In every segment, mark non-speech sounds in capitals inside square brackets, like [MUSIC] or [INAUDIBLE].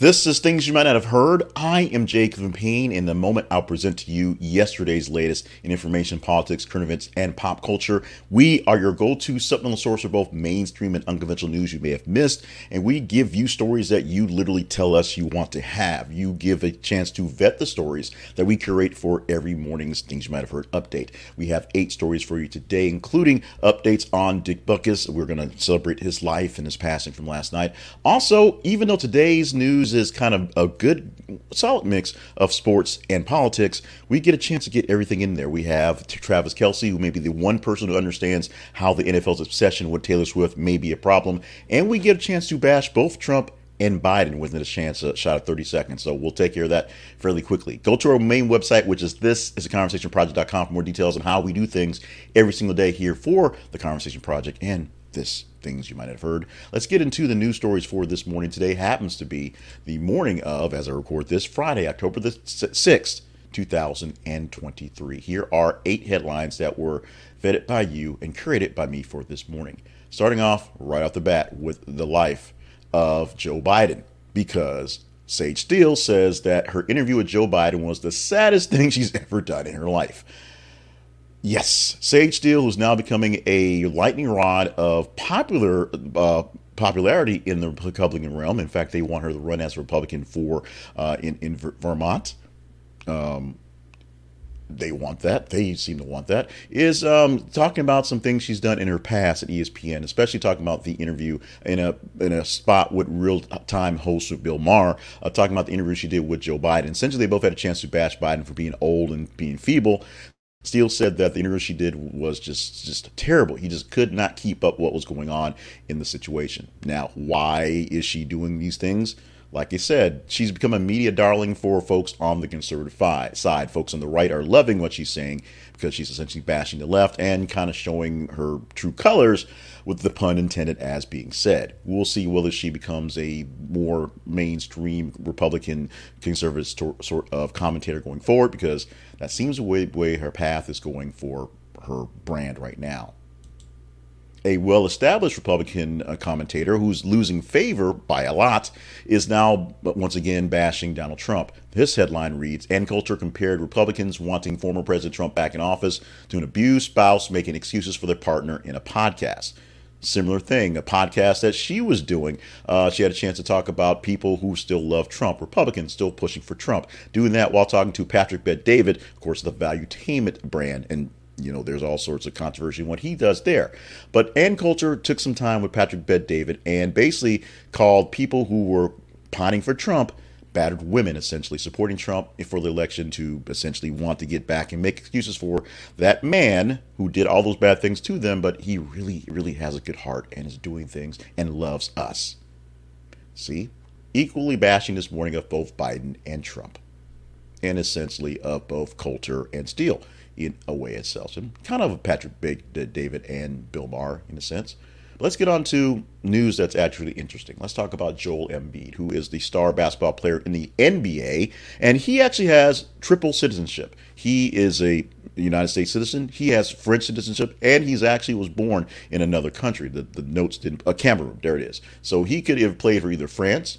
This is Things You Might Not Have Heard. I am Jacob Payne. In the moment, I'll present to you yesterday's latest in information, politics, current events, and pop culture. We are your go to supplemental source for both mainstream and unconventional news you may have missed. And we give you stories that you literally tell us you want to have. You give a chance to vet the stories that we curate for every morning's Things You Might Have Heard update. We have eight stories for you today, including updates on Dick Butkus. We're going to celebrate his life and his passing from last night. Also, even though today's news is kind of a good, solid mix of sports and politics, we get a chance to get everything in there. We have Travis Kelce, who may be the one person who understands how the NFL's obsession with Taylor Swift may be a problem, and we get a chance to bash both Trump and Biden within a chance a shot of 30 seconds. So we'll take care of that fairly quickly. Go to our main website, which is this is a conversationproject.com for more details on how we do things every single day here for the Conversation Project and this things you might have heard. Let's get into the news stories for this morning. Today happens to be the morning of, as I record this, Friday, October the 6th, 2023. Here are eight headlines that were vetted by you and curated by me for this morning. Starting off right off the bat with the life of Joe Biden, because Sage Steele says that her interview with Joe Biden was the saddest [LAUGHS] thing she's ever done in her life. Yes, Sage Steele is now becoming a lightning rod of popular uh, popularity in the Republican realm. In fact, they want her to run as a Republican for uh, in in Vermont. Um, they want that. They seem to want that. Is um, talking about some things she's done in her past at ESPN, especially talking about the interview in a in a spot with real time host with Bill Maher, uh, talking about the interview she did with Joe Biden. Essentially, they both had a chance to bash Biden for being old and being feeble. Steele said that the interview she did was just just terrible. He just could not keep up what was going on in the situation. Now, why is she doing these things? Like I said, she's become a media darling for folks on the conservative side. Folks on the right are loving what she's saying because she's essentially bashing the left and kind of showing her true colors, with the pun intended as being said. We'll see whether she becomes a more mainstream Republican conservative sort of commentator going forward because that seems the way, way her path is going for her brand right now a well established Republican uh, commentator who's losing favor by a lot is now once again bashing Donald Trump. This headline reads Ann Coulter compared Republicans wanting former President Trump back in office to an abused spouse making excuses for their partner in a podcast. Similar thing, a podcast that she was doing. Uh, she had a chance to talk about people who still love Trump, Republicans still pushing for Trump, doing that while talking to Patrick Bet David, of course, the Valuetainment brand. And you know, there's all sorts of controversy in what he does there. But Ann Coulter took some time with Patrick Bet David and basically called people who were pining for Trump battered women, essentially supporting Trump for the election to essentially want to get back and make excuses for that man who did all those bad things to them, but he really, really has a good heart and is doing things and loves us. See? Equally bashing this morning of both Biden and Trump, and essentially of both Coulter and Steele in a way itself. So kind of a Patrick Big, David, and Bill Maher in a sense. Let's get on to news that's actually interesting. Let's talk about Joel Embiid, who is the star basketball player in the NBA, and he actually has triple citizenship. He is a United States citizen. He has French citizenship, and he's actually was born in another country. The, the notes didn't. Uh, Cameroon. There it is. So he could have played for either France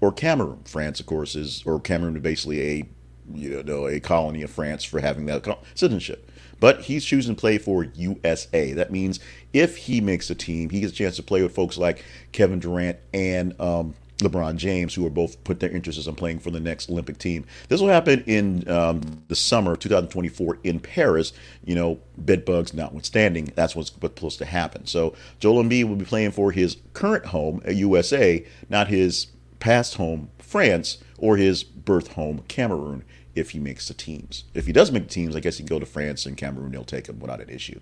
or Cameroon. France, of course, is or Cameroon is basically a you know, a colony of France for having that citizenship. But he's choosing to play for USA. That means if he makes a team, he gets a chance to play with folks like Kevin Durant and um, LeBron James, who are both put their interests on playing for the next Olympic team. This will happen in um, the summer of 2024 in Paris. You know, bedbugs notwithstanding, that's what's supposed to happen. So Joel Embiid will be playing for his current home, USA, not his past home, France, or his birth home, Cameroon if he makes the teams. If he does make the teams, I guess he can go to France and Cameroon. They'll take him without an issue.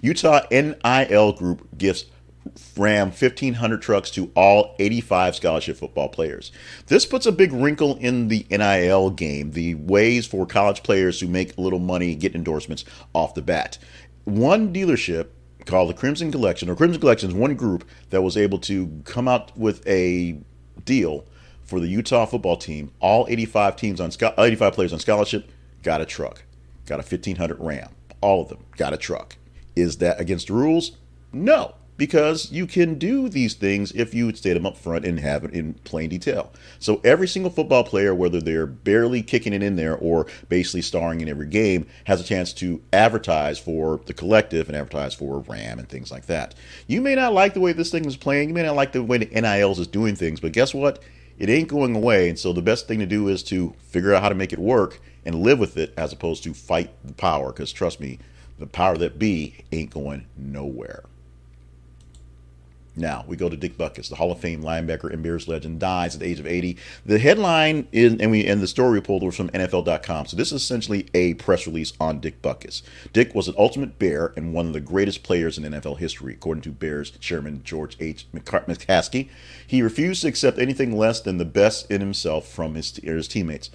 Utah NIL Group gives Ram 1,500 trucks to all 85 scholarship football players. This puts a big wrinkle in the NIL game, the ways for college players to make a little money, get endorsements off the bat. One dealership called the Crimson Collective, or Crimson Collective is one group that was able to come out with a deal for the Utah football team, all 85 teams on 85 players on scholarship got a truck, got a 1500 Ram. All of them got a truck. Is that against the rules? No. because you can do these things if you state them up front and have it in plain detail. So every single football player, whether they're barely kicking it in there or basically starring in every game, has a chance to advertise for the collective and advertise for RAM and things like that. You may not like the way this thing is playing, you may not like the way the NILs is doing things, but guess what? It ain't going away, and so the best thing to do is to figure out how to make it work and live with it as opposed to fight the power, because trust me, the power that be ain't going nowhere. Now we go to Dick Butkus, the Hall of Fame linebacker and Bears legend, dies at the age of 80. The headline is, and we and the story we pulled was from NFL.com. So this is essentially a press release on Dick Butkus. Dick was an ultimate Bear and one of the greatest players in NFL history, according to Bears chairman George H. McCaskey. He refused to accept anything less than the best in himself from his, his teammates.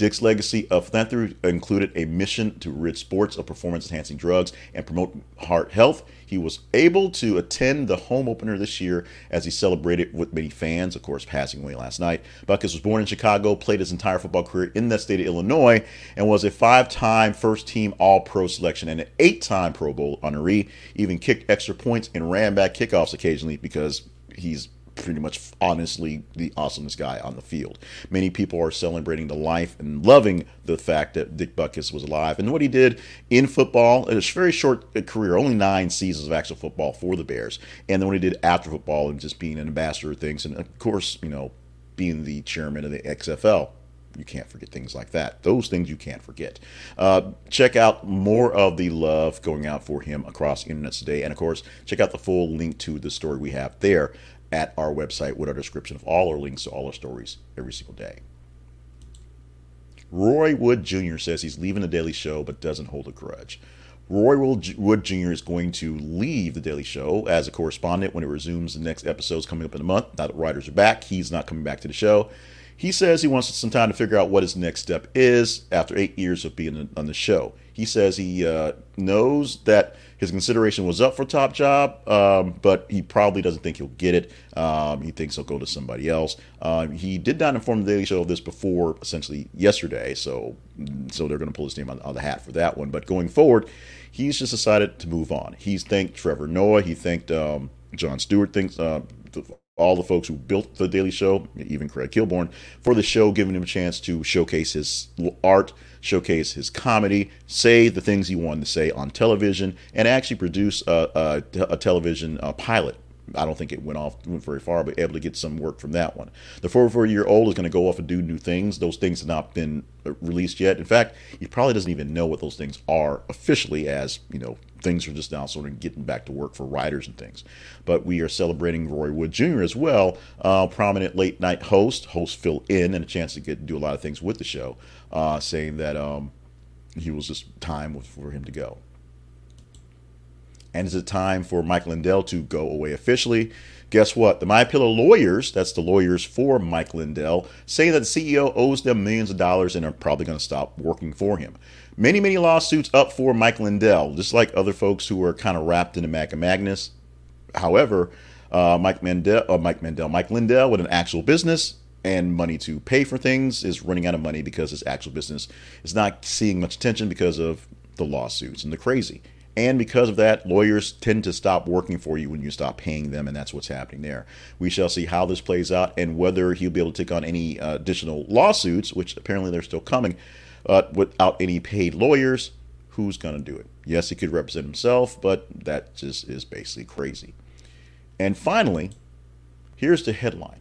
Dick's legacy of philanthropy included a mission to rid sports of performance enhancing drugs and promote heart health. He was able to attend the home opener this year as he celebrated with many fans, of course, passing away last night. Butkus was born in Chicago, played his entire football career in that state of Illinois, and was a five time first team All Pro selection and an eight time Pro Bowl honoree. Even kicked extra points and ran back kickoffs occasionally because he's pretty much honestly the awesomest guy on the field. Many people are celebrating the life and loving the fact that Dick Butkus was alive and what he did in football. It was a very short career, only nine seasons of actual football for the Bears, and then what he did after football and just being an ambassador of things, and of course, you know, being the chairman of the XFL you can't forget things like that. Those things you can't forget. Uh, check out more of the love going out for him across the internet today. And of course, check out the full link to the story we have there at our website with our description of all our links to all our stories every single day. Roy Wood Jr. says he's leaving the Daily Show but doesn't hold a grudge. Roy Wood Jr. is going to leave the Daily Show as a correspondent when it resumes the next episodes coming up in a month. Now that writers are back, he's not coming back to the show. He says he wants some time to figure out what his next step is after eight years of being on the show. He says he uh, knows that his consideration was up for top job, um, but he probably doesn't think he'll get it. Um, he thinks he'll go to somebody else. Uh, he did not inform the Daily Show of this before, essentially yesterday, so so they're going to pull his name on, on the hat for that one. But going forward, he's just decided to move on. He's thanked Trevor Noah. He thanked um, Jon Stewart. Thinks uh, all the folks who built the Daily Show, even Craig Kilborn, for the show, giving him a chance to showcase his art, showcase his comedy, say the things he wanted to say on television, and actually produce a, a, a television uh, pilot I don't think it went off went very far, but able to get some work from that one. The 44 year old is going to go off and do new things. Those things have not been uh, released yet. In fact, he probably doesn't even know what those things are officially, as you know, things are just now sort of getting back to work for writers and things. But we are celebrating Roy Wood Jr. as well, uh, prominent late night host, host fill in, and a chance to get do a lot of things with the show, uh, saying that um, he was just time for him to go. And is it time for Mike Lindell to go away officially? Guess what? The My Pillow lawyers, that's the lawyers for Mike Lindell, say that the CEO owes them millions of dollars and are probably going to stop working for him. Many, many lawsuits up for Mike Lindell, just like other folks who are kind of wrapped in the Mac and Magnus. However, uh, Mike Mandel, uh, Mike Mandel, Mike Lindell with an actual business and money to pay for things is running out of money because his actual business is not seeing much attention because of the lawsuits and the crazy. And because of that, lawyers tend to stop working for you when you stop paying them, and that's what's happening there. We shall see how this plays out and whether he'll be able to take on any uh, additional lawsuits, which apparently they're still coming, uh, without any paid lawyers. Who's going to do it? Yes, he could represent himself, but that just is basically crazy. And finally, here's the headline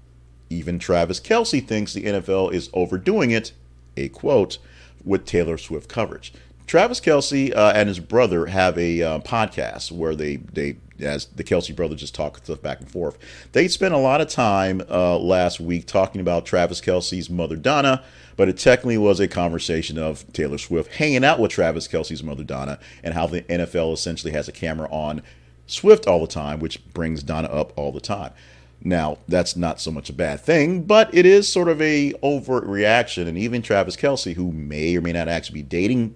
Even Travis Kelce thinks the NFL is overdoing it, a quote, with Taylor Swift coverage. Travis Kelce uh, and his brother have a uh, podcast where they they as the Kelce brothers just talk stuff back and forth. They spent a lot of time uh, last week talking about Travis Kelce's mother Donna, but it technically was a conversation of Taylor Swift hanging out with Travis Kelce's mother Donna and how the NFL essentially has a camera on Swift all the time, which brings Donna up all the time. Now, that's not so much a bad thing, but it is sort of a overt reaction. And even Travis Kelce, who may or may not actually be dating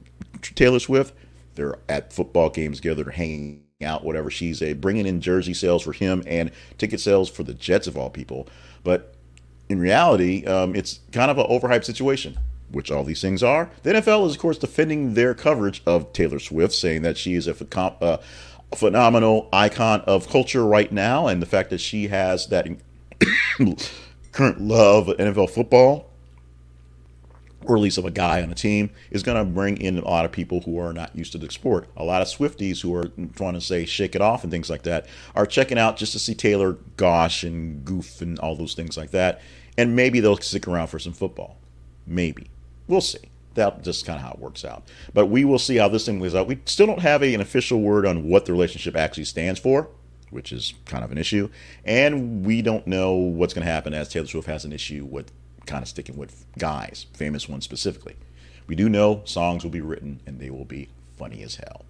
Taylor Swift. They're at football games together, hanging out, whatever. She's a bringing in jersey sales for him and ticket sales for the Jets of all people. But in reality, um, it's kind of an overhyped situation, which all these things are. The NFL is, of course, defending their coverage of Taylor Swift, saying that she is a uh, phenomenal icon of culture right now, and the fact that she has that [COUGHS] current love of NFL football, or at least of a guy on a team, is going to bring in a lot of people who are not used to the sport. A lot of Swifties who are trying to say shake it off and things like that are checking out just to see Taylor Gosh and Goof and all those things like that. And maybe they'll stick around for some football. Maybe. We'll see. That's just kind of how it works out. But we will see how this thing plays out. We still don't have a, an official word on what the relationship actually stands for which is kind of an issue. And we don't know what's going to happen as Taylor Swift has an issue with kind of sticking with guys, famous ones specifically. We do know songs will be written and they will be funny as hell.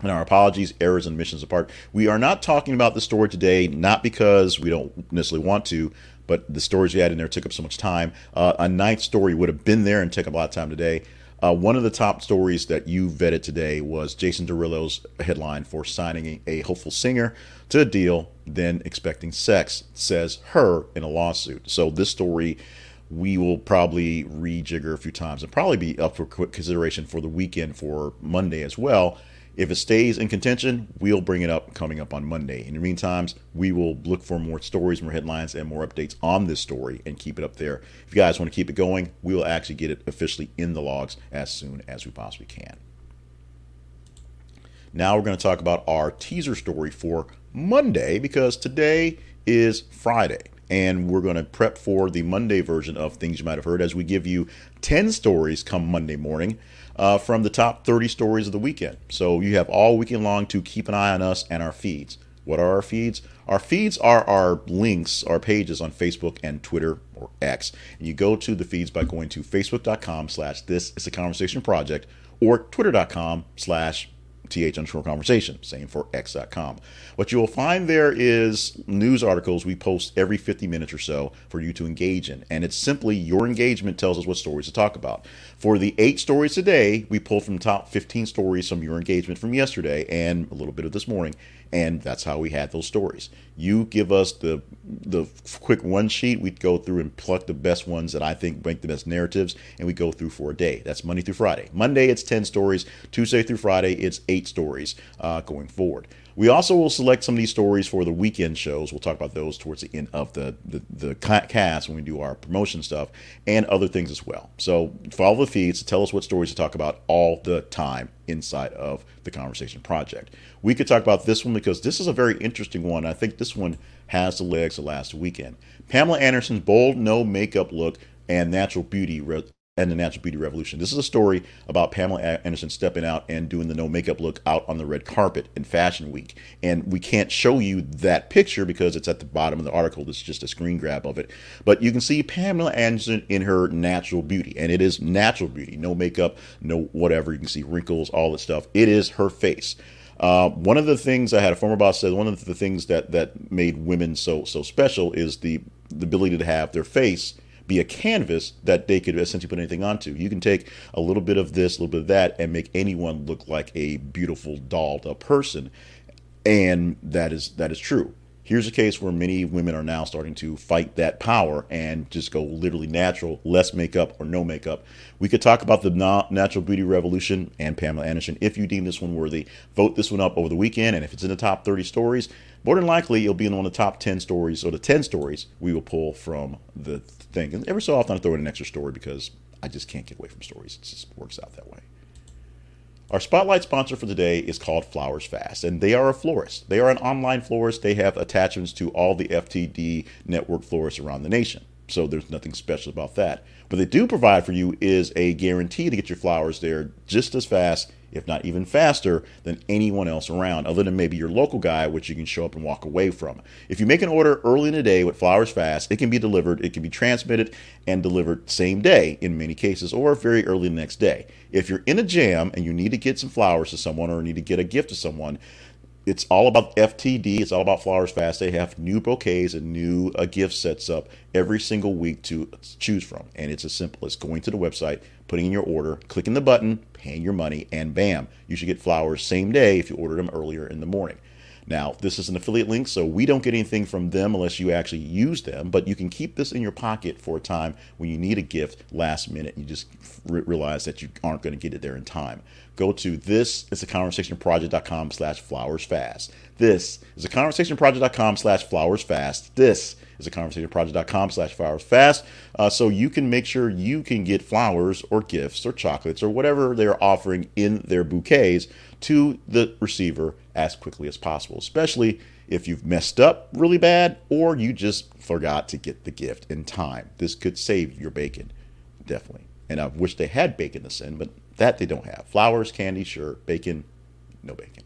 And our apologies, errors, and missions apart. We are not talking about the story today, not because we don't necessarily want to, but the stories we had in there took up so much time. Uh, a ninth story would have been there and took up a lot of time today. Uh, one of the top stories that you vetted today was Jason Derulo's headline for signing a, hopeful singer to a deal, then expecting sex, says her in a lawsuit. So this story we will probably rejigger a few times and probably be up for consideration for the weekend for Monday as well if it stays in contention, we'll bring it up coming up on Monday. In the meantime, we will look for more stories, more headlines, and more updates on this story and keep it up there. If you guys want to keep it going, we will actually get it officially in the logs as soon as we possibly can. Now we're going to talk about our teaser story for Monday because today is Friday and we're going to prep for the Monday version of things you might have heard as we give you 10 stories come Monday morning uh, from the top 30 stories of the weekend. So you have all weekend long to keep an eye on us and our feeds. What are our feeds? Our feeds are our links, our pages on Facebook and Twitter or X. And you go to the feeds by going to facebook.com slash this is a conversation project or twitter.com slash th underscore conversation. Same for x.com. What you will find there is news articles we post every 50 minutes or so for you to engage in. And it's simply your engagement tells us what stories to talk about. For the eight stories today, we pulled from top 15 stories from your engagement from yesterday and a little bit of this morning and that's how we had those stories. You give us the the quick one sheet, we'd go through and pluck the best ones that I think make the best narratives, and we go through for a day. That's Monday through Friday. Monday it's ten stories. Tuesday through Friday it's eight stories uh, going forward. We also will select some of these stories for the weekend shows. We'll talk about those towards the end of the, the, the cast when we do our promotion stuff and other things as well. So follow the feeds to tell us what stories to talk about all the time inside of the Conversation Project. We could talk about this one because this is a very interesting one. I think this one has the legs of last weekend. Pamela Anderson's bold no makeup look and natural beauty re- and the natural beauty revolution. This is a story about Pamela Anderson stepping out and doing the no makeup look out on the red carpet in Fashion Week. And we can't show you that picture because it's at the bottom of the article. Is just a screen grab of it. But you can see Pamela Anderson in her natural beauty. And it is natural beauty. No makeup, no whatever. You can see wrinkles, all that stuff. It is her face. Uh, one of the things I had a former boss said, one of the things that, that made women so so special is the, the ability to have their face be a canvas that they could essentially put anything onto. You can take a little bit of this, a little bit of that, and make anyone look like a beautiful dolled up person. And that is that is true. Here's a case where many women are now starting to fight that power and just go literally natural, less makeup or no makeup. We could talk about the natural beauty revolution and Pamela Anderson if you deem this one worthy. Vote this one up over the weekend, and if it's in the top 30 stories, more than likely it'll be in one of the top 10 stories or the 10 stories we will pull from the thing. And every so often I throw in an extra story because I just can't get away from stories. It just works out that way. Our spotlight sponsor for today is called Flowers Fast, and they are a florist. They are an online florist. They have attachments to all the FTD network florists around the nation. So there's nothing special about that. What they do provide for you is a guarantee to get your flowers there just as fast if not even faster, than anyone else around, other than maybe your local guy, which you can show up and walk away from. If you make an order early in the day with Flowers Fast, it can be delivered, it can be transmitted and delivered same day in many cases, or very early the next day. If you're in a jam and you need to get some flowers to someone or need to get a gift to someone, it's all about FTD. It's all about Flowers Fast. They have new bouquets and new uh, gift sets up every single week to choose from. And it's as simple as going to the website, putting in your order, clicking the button, paying your money, and bam, you should get flowers same day if you order them earlier in the morning. Now, this is an affiliate link, so we don't get anything from them unless you actually use them, but you can keep this in your pocket for a time when you need a gift last minute. You just realize that you aren't going to get it there in time. Go to this is a conversationproject.com slash flowers fast. This is a conversationproject.com slash flowers fast. This is a conversationproject.com slash flowers fast. Uh, so you can make sure you can get flowers or gifts or chocolates or whatever they're offering in their bouquets to the receiver as quickly as possible, especially if you've messed up really bad or you just forgot to get the gift in time. This could save your bacon, definitely. And I wish they had bacon to send, but that they don't have. Flowers, candy, sure. Bacon, no bacon.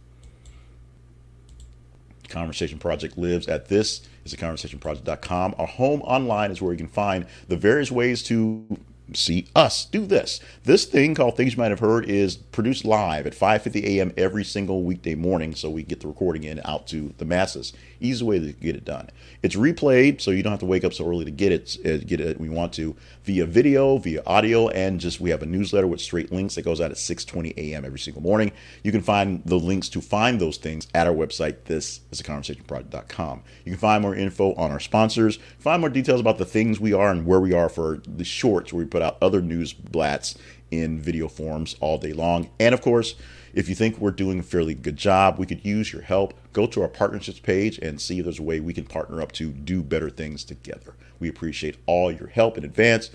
Conversation Project lives at this is a conversationproject.com. Our home online is where you can find the various ways to see us do this. This thing called Things You Might Have Heard is produced live at 5:50 a.m. every single weekday morning, so we get the recording in out to the masses. Easy way to get it done. It's replayed, so you don't have to wake up so early to get it. Uh, get it when you want to via video, via audio, and just we have a newsletter with straight links that goes out at 6:20 a.m. every single morning. You can find the links to find those things at our website. This is a conversationproject.com. You can find more info on our sponsors, find more details about the things we are and where we are for the shorts where we put out other news blats in video forms all day long. And of course, if you think we're doing a fairly good job, we could use your help. Go to our partnerships page and see if there's a way we can partner up to do better things together. We appreciate all your help in advance.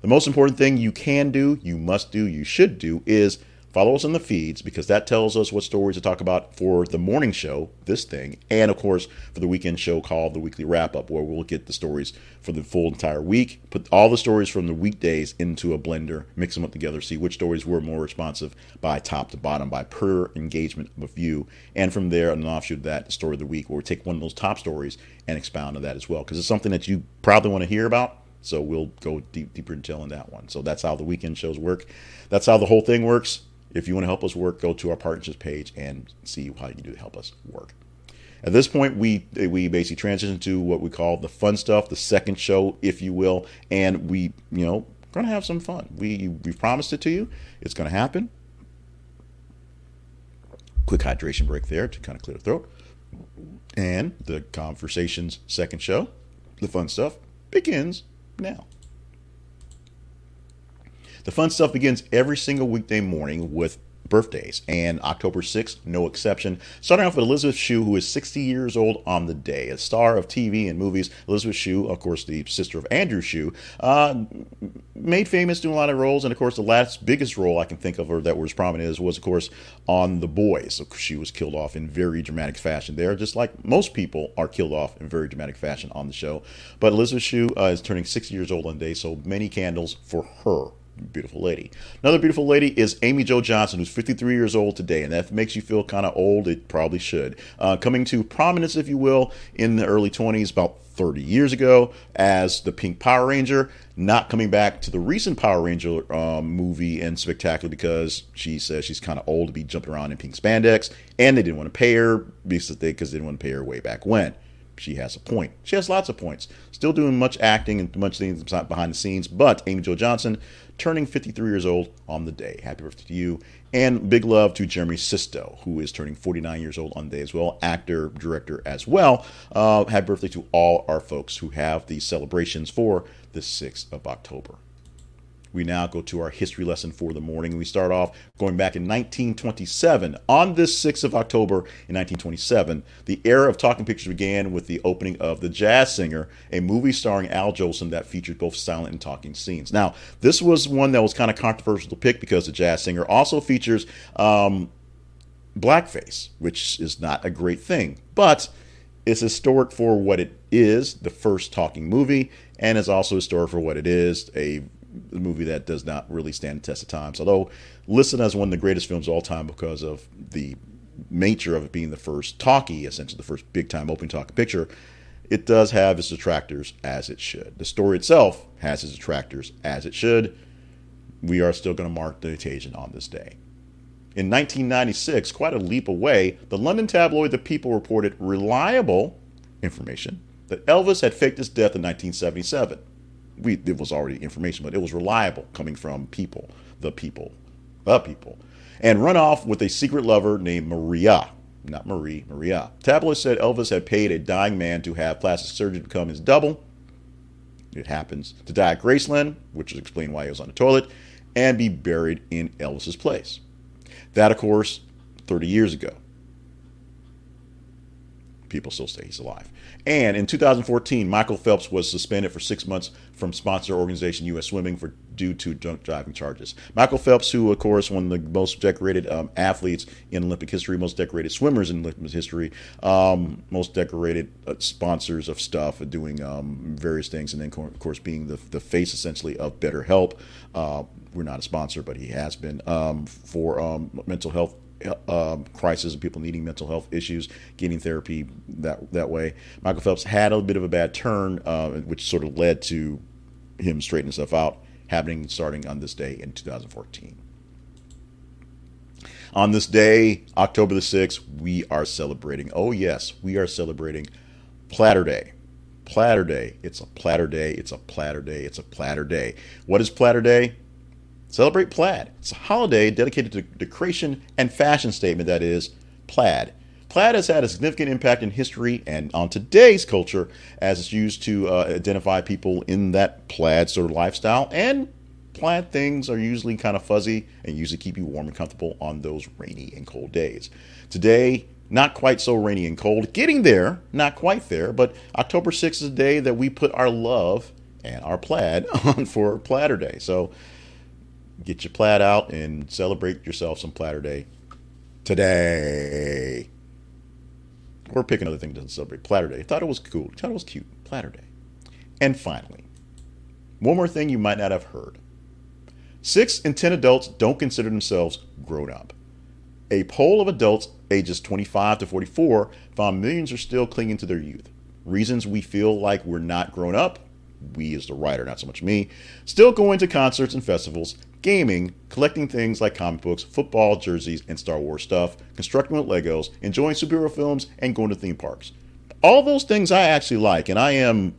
The most important thing you can do, you must do, you should do is Follow us on the feeds because that tells us what stories to talk about for the morning show, this thing, and of course for the weekend show called the Weekly Wrap Up, where we'll get the stories for the full entire week, put all the stories from the weekdays into a blender, mix them up together, see which stories were more responsive by top to bottom, by per engagement of a view, and from there, an offshoot of that, story of the week, where we take one of those top stories and expound on that as well, because it's something that you probably want to hear about. So we'll go deep, deeper detail in that one. So that's how the weekend shows work. That's how the whole thing works. If you want to help us work, go to our partnerships page and see how you can do to help us work. At this point, we we basically transition to what we call the fun stuff, the second show, if you will, and we you know going to have some fun. We we've promised it to you. It's going to happen. Quick hydration break there to kind of clear the throat. And the conversations second show, the fun stuff begins now. The fun stuff begins every single weekday morning with birthdays, and October 6th, no exception. Starting off with Elizabeth Shue, who is 60 years old on the day, a star of TV and movies. Elizabeth Shue, of course, the sister of Andrew Shue, uh, made famous doing a lot of roles, and of course, the last biggest role I can think of her that was prominent is was, of course, on The Boys. So she was killed off in very dramatic fashion there, just like most people are killed off in very dramatic fashion on the show. But Elizabeth Shue uh, is turning 60 years old on the day, so many candles for her beautiful lady. Another beautiful lady is Amy Jo Johnson, who's 53 years old today, and that makes you feel kind of old. It probably should. Uh, coming to prominence, if you will, in the early 20s, about 30 years ago, as the Pink Power Ranger. Not coming back to the recent Power Ranger um, movie and spectacular because she says she's kind of old to be jumping around in pink spandex, and they didn't want to pay her because they, because they didn't want to pay her way back when she has a point. She has lots of points. Still doing much acting and much things behind the scenes, but Amy Jo Johnson turning 53 years old on the day. Happy birthday to you. And big love to Jeremy Sisto, who is turning 49 years old on the day as well, actor, director as well. Uh, happy birthday to all our folks who have these celebrations for the 6th of October we now go to our history lesson for the morning. We start off going back in 1927. On this 6th of October in 1927, the era of talking pictures began with the opening of The Jazz Singer, a movie starring Al Jolson that featured both silent and talking scenes. Now, this was one that was kind of controversial to pick because The Jazz Singer also features um, blackface, which is not a great thing. But it's historic for what it is, the first talking movie, and it's also historic for what it is, a a movie that does not really stand the test of times. Although listed as one of the greatest films of all time because of the nature of it being the first talkie, essentially the first big time open talkie picture, it does have its detractors as it should. The story itself has its detractors as it should. We are still going to mark the occasion on this day. In 1996, quite a leap away, the London tabloid The People reported reliable information that Elvis had faked his death in 1977 we it was already information, but it was reliable coming from people, the people, the people, and run off with a secret lover named Maria. not Marie, Maria. Tabloid said Elvis had paid a dying man to have plastic surgery become his double. It happens. To die at Graceland, which is explain why he was on the toilet, and be buried in Elvis's place. That, of course, 30 years ago. People still say he's alive. And in 2014, Michael Phelps was suspended for six months from sponsor organization U.S. Swimming for due to drunk driving charges. Michael Phelps, who of course one of the most decorated um, athletes in Olympic history, most decorated swimmers in Olympic history, um, most decorated uh, sponsors of stuff, doing um, various things, and then of course being the, the face essentially of BetterHelp. Uh, we're not a sponsor, but he has been um, for um, mental health um, crisis and people needing mental health issues, getting therapy that that way. Michael Phelps had a bit of a bad turn, uh, which sort of led to him straightening stuff out, happening starting on this day in 2014. On this day, October the 6th, we are celebrating. Oh, yes, we are celebrating Plaidurday. Platter Day. It's a Plaidurday. It's a Plaidurday. It's a Plaidurday. What is Plaidurday? Celebrate plaid. It's a holiday dedicated to the creation and fashion statement that is plaid. Plaid has had a significant impact in history and on today's culture as it's used to uh, identify people in that plaid sort of lifestyle. And plaid things are usually kind of fuzzy and usually keep you warm and comfortable on those rainy and cold days. Today, not quite so rainy and cold. Getting there, not quite there, but October 6th is a day that we put our love and our plaid [LAUGHS] on for Plaidurday. So get your plaid out and celebrate yourself some Plaidurday today. Or pick another thing doesn't celebrate Plaidurday. Thought it was cool. Thought it was cute. Plaidurday. And finally, one more thing you might not have heard. Six in 10 adults don't consider themselves grown up. A poll of adults ages 25 to 44 found millions are still clinging to their youth. Reasons we feel like we're not grown up, we as the writer, not so much me, still going to concerts and festivals, gaming, collecting things like comic books, football jerseys, and Star Wars stuff, constructing with Legos, enjoying superhero films, and going to theme parks. All those things I actually like, and I am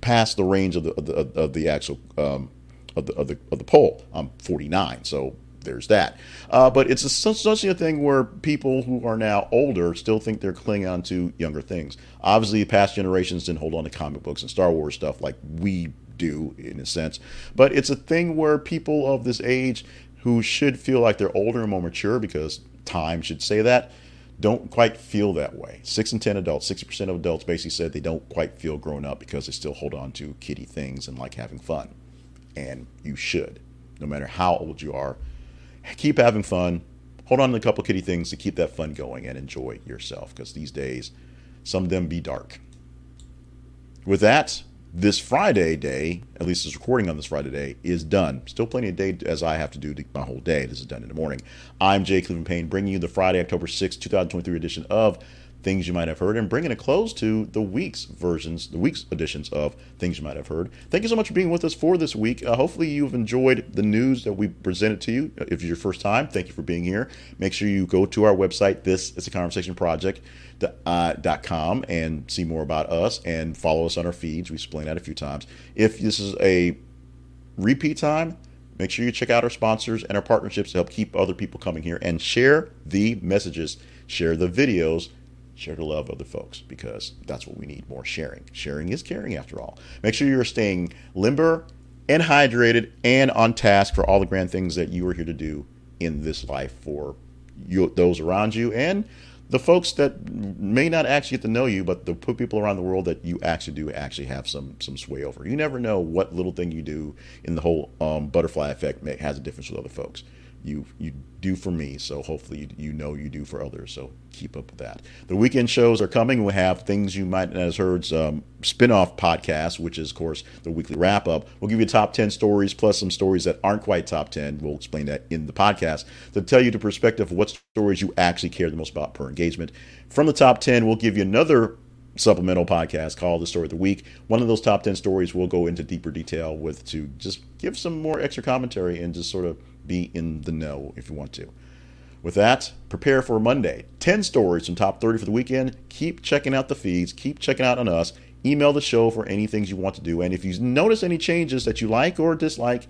past the range of the of the, of the actual um, of the, of the of the poll. I'm 49, so there's that. Uh, but it's such a thing where people who are now older still think they're clinging on to younger things. Obviously, past generations didn't hold on to comic books and Star Wars stuff like we do in a sense. But it's a thing where people of this age who should feel like they're older and more mature because time should say that don't quite feel that way. Six in 10 adults, 60% of adults basically said they don't quite feel grown up because they still hold on to kiddie things and like having fun. And you should, no matter how old you are. Keep having fun. Hold on to a couple kiddie things to keep that fun going and enjoy yourself because these days, some of them be dark. With that, this Friday day, at least this recording on this Friday day, is done. Still plenty of day as I have to do my whole day. This is done in the morning. I'm Jay Cleveland Payne, bringing you the Friday, October 6th, 2023 edition of Things You Might Have Heard and bringing a close to the week's versions, the week's editions of Things You Might Have Heard. Thank you so much for being with us for this week. Uh, hopefully, you've enjoyed the news that we presented to you. If it's your first time, thank you for being here. Make sure you go to our website. This is a conversation project uh, .com and see more about us and follow us on our feeds. We explained that a few times. If this is a repeat time, make sure you check out our sponsors and our partnerships to help keep other people coming here and share the messages, share the videos, share the love of other folks because that's what we need more sharing. Sharing is caring after all. Make sure you're staying limber and hydrated and on task for all the grand things that you are here to do in this life for you, those around you and the folks that may not actually get to know you, but the people around the world that you actually do actually have some some sway over. You never know what little thing you do in the whole um, butterfly effect may, has a difference with other folks you you do for me. So hopefully you, you know you do for others. So keep up with that. The weekend shows are coming. We have things you might not have heard, um, spin-off podcast, which is of course the weekly wrap up. We'll give you top ten stories plus some stories that aren't quite top ten. We'll explain that in the podcast to tell you the perspective of what stories you actually care the most about per engagement. From the top ten, we'll give you another supplemental podcast called the story of the week one of those top 10 stories we'll go into deeper detail with to just give some more extra commentary and just sort of be in the know if you want to. With that, prepare for Monday. 10 stories from top 30 for the weekend. Keep checking out the feeds, keep checking out on us. Email the show for any things you want to do. And if you notice any changes that you like or dislike,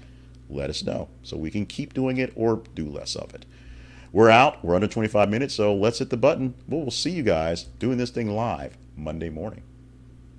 let us know so we can keep doing it or do less of it. We're out. We're under 25 minutes, so let's hit the button. We'll see you guys doing this thing live Monday morning.